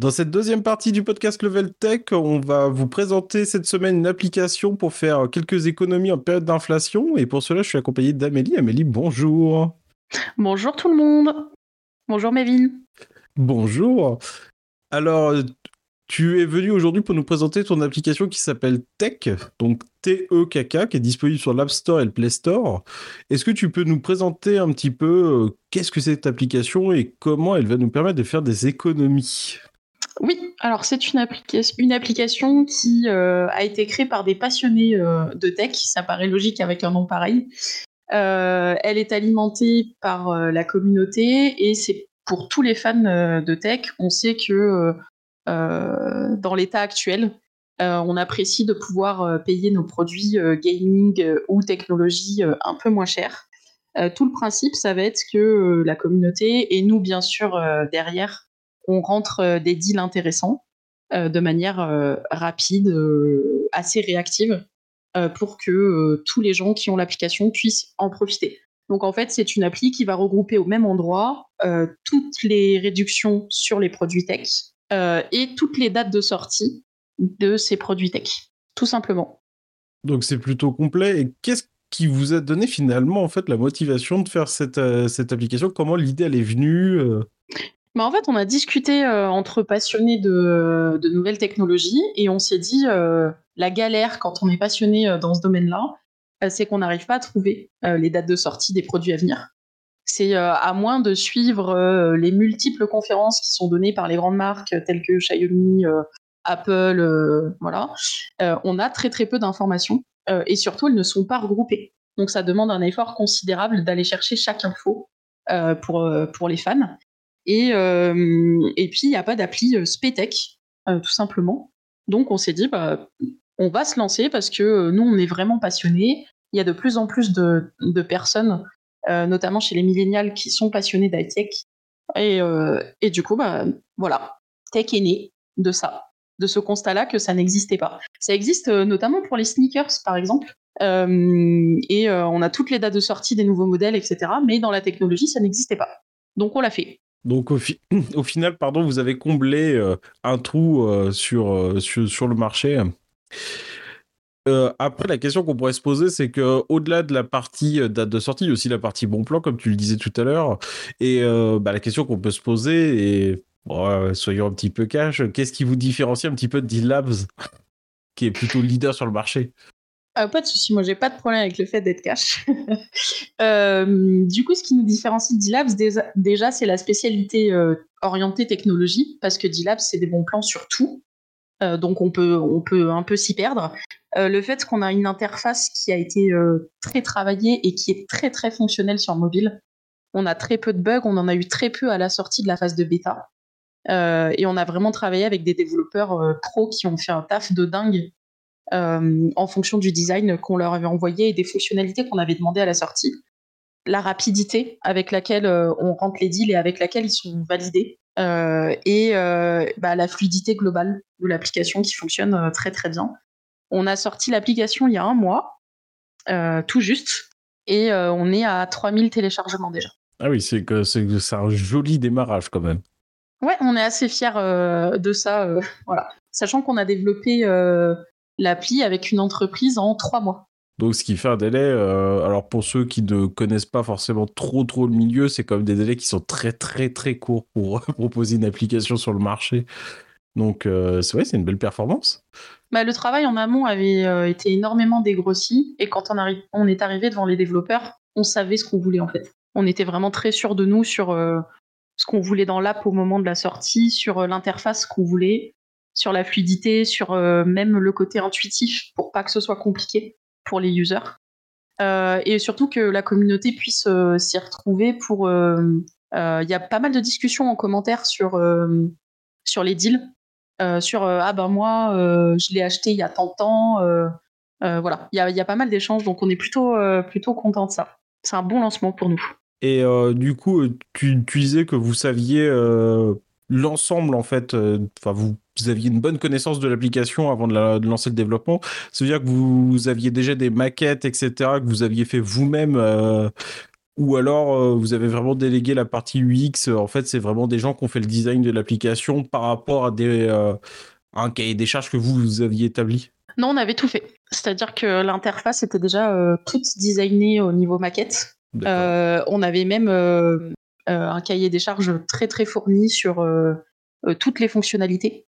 Dans cette deuxième partie du podcast Level Tech, on va vous présenter cette semaine une application pour faire quelques économies en période d'inflation. Et pour cela, je suis accompagné d'Amélie. Amélie, bonjour. Bonjour tout le monde. Bonjour Mévin. Bonjour. Alors, tu es venu aujourd'hui pour nous présenter ton application qui s'appelle Tech, donc T-E-K-K, qui est disponible sur l'App Store et le Play Store. Est-ce que tu peux nous présenter un petit peu euh, qu'est-ce que c'est cette application et comment elle va nous permettre de faire des économies? Oui, alors c'est une, application qui euh, a été créée par des passionnés euh, de tech, ça paraît logique avec un nom pareil. elle est alimentée par la communauté et c'est pour tous les fans de tech. On sait que euh, dans l'état actuel. Euh, on apprécie de pouvoir euh, payer nos produits gaming ou technologie un peu moins cher. tout le principe, ça va être que la communauté et nous, bien sûr, derrière, on rentre des deals intéressants de manière rapide, assez réactive, pour que tous les gens qui ont l'application puissent en profiter. Donc en fait, c'est une appli qui va regrouper au même endroit toutes les réductions sur les produits tech, euh, et toutes les dates de sortie de ces produits tech, tout simplement. Donc c'est plutôt complet. Et qu'est-ce qui vous a donné finalement en fait la motivation de faire cette, euh, cette application? Comment l'idée elle est venue euh? Bah, En fait, on a discuté entre passionnés de, nouvelles technologies et on s'est dit la galère quand on est passionné dans ce domaine-là, c'est qu'on n'arrive pas à trouver les dates de sortie des produits à venir. C'est euh, à moins de suivre euh, les multiples conférences qui sont données par les grandes marques telles que Xiaomi, euh, Apple, voilà. on a très très peu d'informations et surtout elles ne sont pas regroupées. Donc ça demande un effort considérable d'aller chercher chaque info pour, pour les fans. Et, et puis il n'y a pas d'appli Spetech, tout simplement. Donc on s'est dit, bah, on va se lancer parce que nous, on est vraiment passionnés. Il y a de plus en plus de, personnes euh, notamment chez les millénials qui sont passionnés d'high-tech. Et, euh, et, du coup, bah, voilà, tech est né de ça, de ce constat-là que ça n'existait pas. Ça existe euh, notamment pour les sneakers, par exemple. et on a toutes les dates de sortie des nouveaux modèles, etc. Mais dans la technologie, ça n'existait pas. Donc on l'a fait. Donc au, final, pardon, vous avez comblé un trou sur, sur, sur, le marché. Euh, après, la question qu'on pourrait se poser, c'est que au-delà de la partie euh, date de sortie, il y a aussi la partie bon plan, comme tu le disais tout à l'heure. Et euh, bah, la question qu'on peut se poser, et soyons un petit peu cash, qu'est-ce qui vous différencie un petit peu de D-Labs, qui est plutôt leader sur le marché? Pas de souci, moi j'ai pas de problème avec le fait d'être cash. du coup, ce qui nous différencie de D-Labs, déjà, c'est la spécialité orientée technologie, parce que D-Labs, c'est des bons plans sur tout. donc on peut, on peut un peu s'y perdre. Euh, le fait qu'on a une interface qui a été euh, très travaillée et qui est très très fonctionnelle sur mobile. On a très peu de bugs, on en a eu très peu à la sortie de la phase de bêta. Euh, et on a vraiment travaillé avec des développeurs pros qui ont fait un taf de dingue en fonction du design qu'on leur avait envoyé et des fonctionnalités qu'on avait demandé à la sortie. La rapidité avec laquelle on rentre les deals et avec laquelle ils sont validés. et bah, la fluidité globale de l'application qui fonctionne très très bien. On a sorti l'application il y a un mois, euh, tout juste, et euh, on est à 3000 téléchargements déjà. Ah oui, c'est que c'est un joli démarrage quand même. Ouais, on est assez fiers euh, de ça, voilà. Sachant qu'on a développé l'appli avec une entreprise en trois mois. Donc, ce qui fait un délai. alors, pour ceux qui ne connaissent pas forcément trop trop le milieu, c'est quand même des délais qui sont très très très courts pour proposer une application sur le marché. Donc, c'est vrai, c'est une belle performance. Bah, le travail en amont avait euh, été énormément dégrossi et quand on, on est arrivé devant les développeurs, on savait ce qu'on voulait en fait. On était vraiment très sûr de nous sur euh, ce qu'on voulait dans l'app au moment de la sortie, sur euh, l'interface qu'on voulait, sur la fluidité, sur même le côté intuitif pour pas que ce soit compliqué pour les users. et surtout que la communauté puisse s'y retrouver pour... Il y a pas mal de discussions en commentaire sur, sur les deals euh, sur euh, ah ben moi euh, je l'ai acheté il y a tant de temps. voilà, il y a, pas mal d'échanges, donc on est plutôt plutôt content de ça. C'est un bon lancement pour nous. Et du coup, tu, disais que vous saviez l'ensemble en fait, enfin vous, aviez une bonne connaissance de l'application avant de, lancer le développement. Ça veut dire que vous, aviez déjà des maquettes, etc., que vous aviez fait vous-même ou alors vous avez vraiment délégué la partie UX. En fait, c'est vraiment des gens qui ont fait le design de l'application par rapport à, des, un cahier des charges que vous, vous aviez établi. Non, on avait tout fait. C'est-à-dire que l'interface était déjà toute designée au niveau maquette. on avait même un cahier des charges très très fourni sur toutes les fonctionnalités.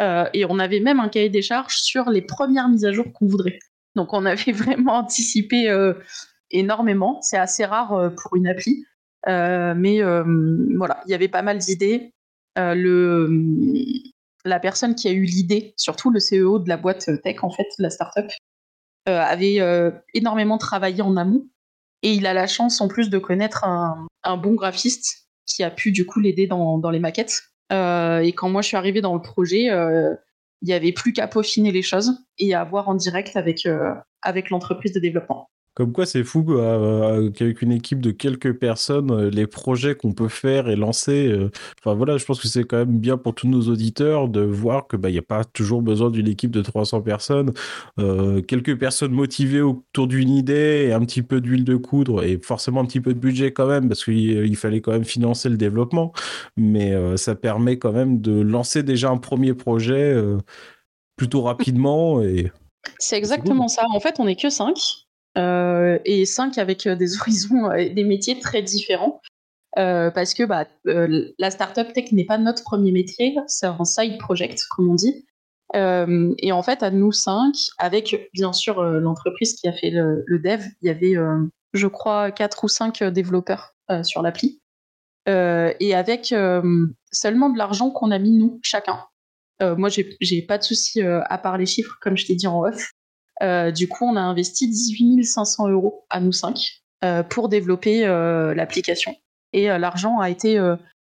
Et on avait même un cahier des charges sur les premières mises à jour qu'on voudrait. Donc on avait vraiment anticipé euh, énormément. C'est assez rare euh, pour une appli. Euh, mais voilà, il y avait pas mal d'idées. la personne qui a eu l'idée, surtout le CEO de la boîte tech, en fait, la startup, avait énormément travaillé en amont. Et il a la chance, en plus, de connaître un, bon graphiste qui a pu, du coup, l'aider dans, les maquettes. Et quand moi, je suis arrivée dans le projet, il n'y avait plus qu'à peaufiner les choses et à voir en direct avec, euh, avec l'entreprise de développement. Comme quoi, c'est fou euh, qu'avec une équipe de quelques personnes, euh, les projets qu'on peut faire et lancer. Euh, enfin voilà, je pense que c'est quand même bien pour tous nos auditeurs de voir que bah il n'y a pas toujours besoin d'une équipe de 300 personnes. quelques personnes motivées autour d'une idée et un petit peu d'huile de coudre et forcément un petit peu de budget quand même parce qu'il fallait quand même financer le développement. Mais ça permet quand même de lancer déjà un premier projet plutôt rapidement et c'est exactement ça. En fait, on n'est que 5. Euh, et cinq avec euh, des horizons et des métiers très différents. Euh, parce que bah, la startup tech n'est pas notre premier métier, c'est un side project, comme on dit. et en fait, à nous cinq, avec bien sûr l'entreprise qui a fait le, dev, il y avait, je crois, quatre ou cinq développeurs sur l'appli. et avec seulement de l'argent qu'on a mis nous, chacun. moi, j'ai pas de souci à part les chiffres, comme je t'ai dit en off. Euh, du coup, on a investi 18 500 euros à nous cinq euh, pour développer euh, l'application. Et l'argent a été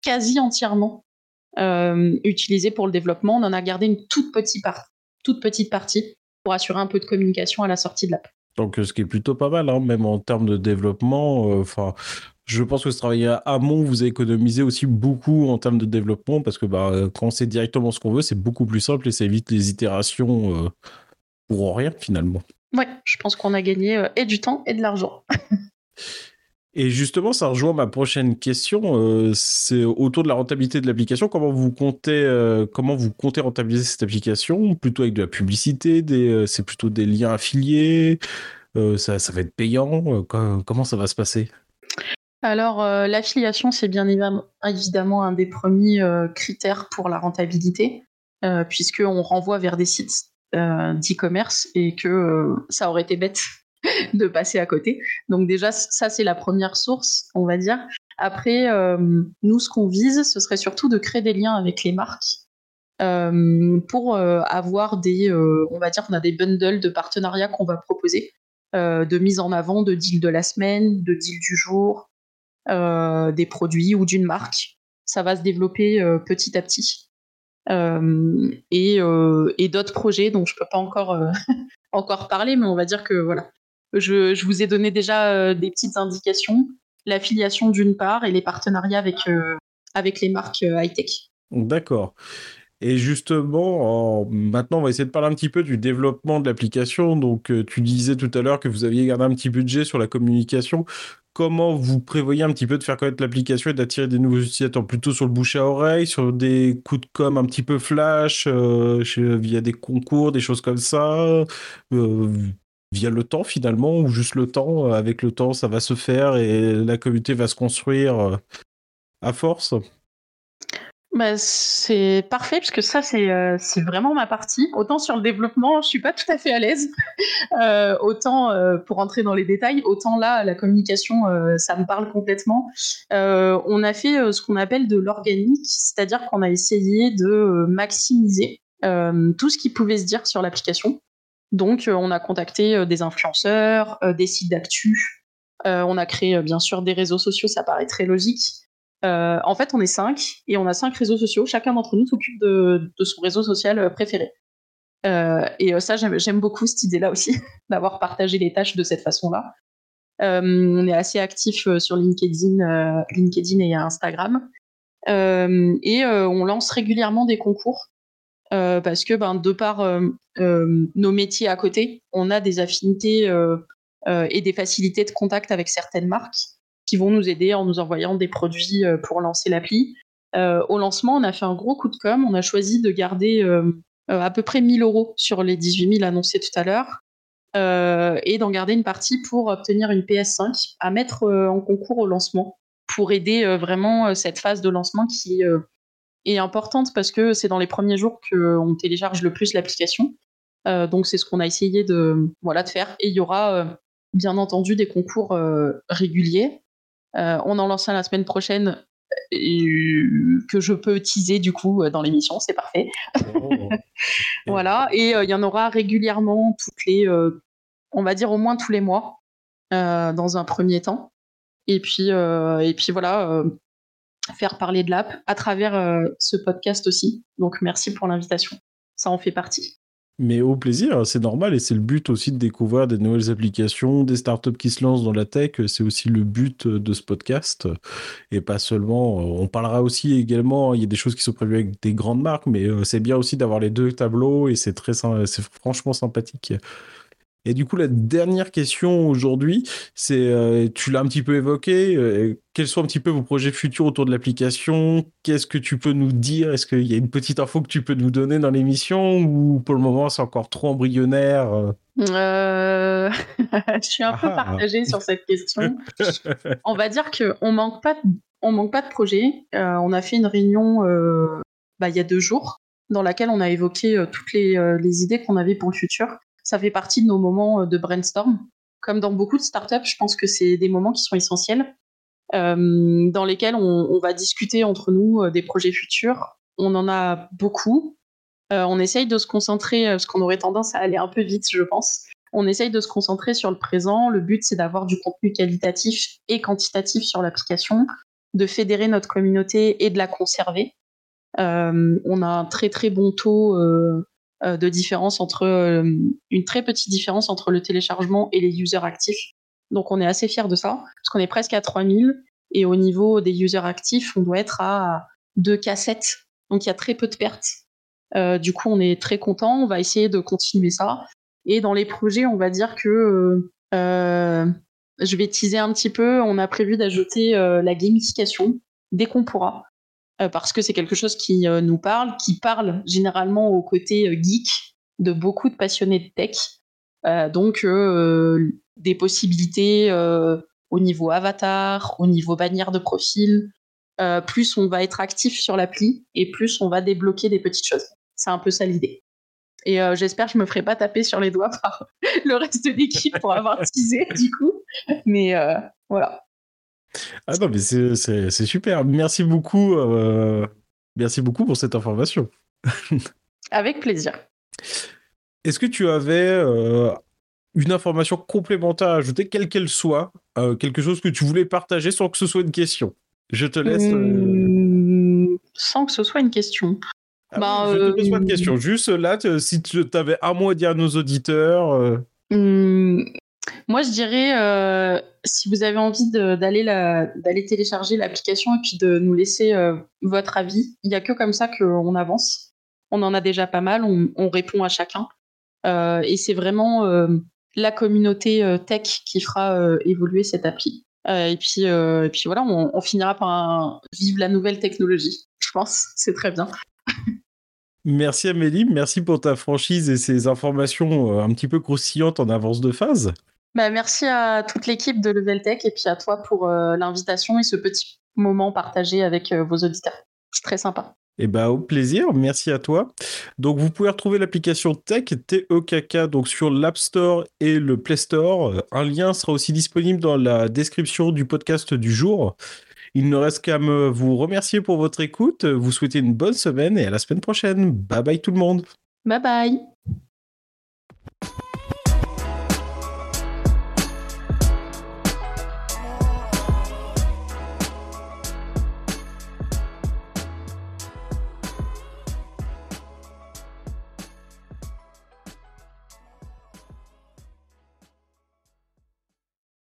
quasi entièrement utilisé pour le développement. On en a gardé une toute petite, toute petite partie pour assurer un peu de communication à la sortie de l'app. Donc, ce qui est plutôt pas mal, hein, même en termes de développement. Enfin, je pense que ce travail à amont, vous économisez aussi beaucoup en termes de développement parce que bah, quand c'est directement ce qu'on veut, c'est beaucoup plus simple et ça évite les itérations pour rien finalement. Ouais, je pense qu'on a gagné euh, et du temps et de l'argent. Et justement, ça rejoint ma prochaine question. Euh, c'est autour de la rentabilité de l'application. Comment vous comptez, euh, comment vous comptez rentabiliser cette application? Plutôt avec de la publicité des, C'est plutôt des liens affiliés ça, ça, va être payant Comment ça va se passer? Alors, l'affiliation, c'est bien évidemment un des premiers critères pour la rentabilité, puisqu'on renvoie vers des sites d'e-commerce et que euh, ça aurait été bête de passer à côté. Donc déjà, ça c'est la première source, on va dire. Après, euh, nous, ce qu'on vise, ce serait surtout de créer des liens avec les marques pour avoir des, on va dire, on a des bundles de partenariats qu'on va proposer, de mise en avant de deals de la semaine, de deals du jour, des produits ou d'une marque. Ça va se développer petit à petit. Euh, et, euh, et d'autres projets dont je peux pas encore euh, encore parler, mais on va dire que voilà, je, je vous ai donné déjà des petites indications, l'affiliation d'une part et les partenariats avec avec les marques high tech. D'accord. Et justement, maintenant, on va essayer de parler un petit peu du développement de l'application. Donc, tu disais tout à l'heure que vous aviez gardé un petit budget sur la communication comment vous prévoyez un petit peu de faire connaître l'application et d'attirer des nouveaux utilisateurs? Plutôt sur le bouche à oreille, sur des coups de com un petit peu flash, euh, via des concours, des choses comme ça euh, via le temps finalement ou juste le temps euh, avec le temps ça va se faire et la communauté va se construire à force? Bah, c'est parfait parce que ça c'est euh, c'est vraiment ma partie. Autant sur le développement, je suis pas tout à fait à l'aise. euh, autant euh, pour entrer dans les détails, autant là la communication ça me parle complètement. on a fait ce qu'on appelle de l'organique, c'est-à-dire qu'on a essayé de maximiser tout ce qui pouvait se dire sur l'application. Donc on a contacté des influenceurs, des sites d'actu, on a créé bien sûr des réseaux sociaux, ça paraît très logique. Euh, en fait, on est cinq et on a cinq réseaux sociaux. Chacun d'entre nous s'occupe de, son réseau social euh, préféré. Euh, et ça, j'aime beaucoup cette idée-là aussi, d'avoir partagé les tâches de cette façon-là. on est assez actif sur LinkedIn, LinkedIn et Instagram. et on lance régulièrement des concours parce que, ben, de par nos métiers à côté, on a des affinités et des facilités de contact avec certaines marques. Qui vont nous aider en nous envoyant des produits pour lancer l'appli. au lancement, on a fait un gros coup de com. On a choisi de garder à peu près 1000 euros sur les 18 000 annoncés tout à l'heure. et d'en garder une partie pour obtenir une PS5 à mettre en concours au lancement pour aider vraiment cette phase de lancement qui est importante parce que c'est dans les premiers jours qu'on télécharge le plus l'application. Euh, donc c'est ce qu'on a essayé de voilà de faire. Et il y aura euh, bien entendu des concours euh, réguliers. On en lance un la semaine prochaine que je peux teaser du coup dans l'émission, c'est parfait. Oh. voilà, et il y en aura régulièrement toutes les, on va dire au moins tous les mois, dans un premier temps. Et puis, et puis voilà, faire parler de l'app à travers ce podcast aussi. Donc merci pour l'invitation, ça en fait partie. Mais au plaisir, c'est normal et c'est le but aussi de découvrir des nouvelles applications, des startups qui se lancent dans la tech. C'est aussi le but de ce podcast. Et pas seulement, on parlera aussi également, il y a des choses qui sont prévues avec des grandes marques, mais euh, c'est bien aussi d'avoir les deux tableaux et c'est très, c'est franchement sympathique. Et du coup, la dernière question aujourd'hui, c'est, euh, tu l'as un petit peu évoqué, euh, quels sont un petit peu vos projets futurs autour de l'application? Qu'est-ce que tu peux nous dire? Est-ce qu'il y a une petite info que tu peux nous donner dans l'émission ou pour le moment c'est encore trop embryonnaire euh? Je suis un peu ah. partagée sur cette question. on va dire qu'on manque pas, on manque pas de projet. on a fait une réunion bah, il y a deux jours dans laquelle on a évoqué toutes les, les idées qu'on avait pour le futur ça fait partie de nos moments euh, de brainstorm. Comme dans beaucoup de startups, je pense que c'est des moments qui sont essentiels, euh, dans lesquels on, va discuter entre nous euh, des projets futurs. On en a beaucoup. on essaye de se concentrer, parce qu'on aurait tendance à aller un peu vite, je pense. On essaye de se concentrer sur le présent. Le but, c'est d'avoir du contenu qualitatif et quantitatif sur l'application, de fédérer notre communauté et de la conserver. on a un très très bon taux de différence entre euh, une très petite différence entre le téléchargement et les users actifs. Donc on est assez fiers de ça, parce qu'on est presque à 3000 et au niveau des users actifs, on doit être à 2 cassettes. Donc il y a très peu de pertes. Euh, du coup, on est très content. On va essayer de continuer ça. Et dans les projets, on va dire que je vais teaser un petit peu. On a prévu d'ajouter la gamification dès qu'on pourra. Euh, parce que c'est quelque chose qui euh, nous parle, qui parle généralement au côté euh, geek de beaucoup de passionnés de tech. donc des possibilités au niveau avatar, au niveau bannière de profil. plus on va être actif sur l'appli et plus on va débloquer des petites choses. C'est un peu ça l'idée. Et j'espère que je me ferai pas taper sur les doigts par le reste de l'équipe pour avoir teasé du coup. Mais voilà. Ah non, mais c'est super. Merci beaucoup. Euh, merci beaucoup pour cette information. Avec plaisir. Est-ce que tu avais euh, une information complémentaire à ajouter, quelle qu'elle soit, euh, quelque chose que tu voulais partager sans que ce soit une question? Je te laisse. Mmh, sans que ce soit une question. Ah bah, je te pose pas de question. Juste là, si tu avais un mot à dire à nos auditeurs. Mmh, moi, je dirais, euh, si vous avez envie d'aller télécharger l'application et puis de nous laisser euh, votre avis, il n'y a que comme ça qu'on avance. On en a déjà pas mal, on, répond à chacun. Euh, et c'est vraiment la communauté tech qui fera évoluer cette appli. et, puis, voilà, on, finira par vivre la nouvelle technologie. Je pense, c'est très bien. Merci Amélie, merci pour ta franchise et ces informations un petit peu croustillantes en avance de phase. Bah, merci à toute l'équipe de Level Tech et puis à toi pour euh, l'invitation et ce petit moment partagé avec euh, vos auditeurs. C'est très sympa. Eh ben, au plaisir, merci à toi. Donc, vous pouvez retrouver l'application Tech, T-E-K-K, donc sur l'App Store et le Play Store. Un lien sera aussi disponible dans la description du podcast du jour. Il ne reste qu'à me vous remercier pour votre écoute, vous souhaiter une bonne semaine et à la semaine prochaine. Bye bye tout le monde. Bye bye.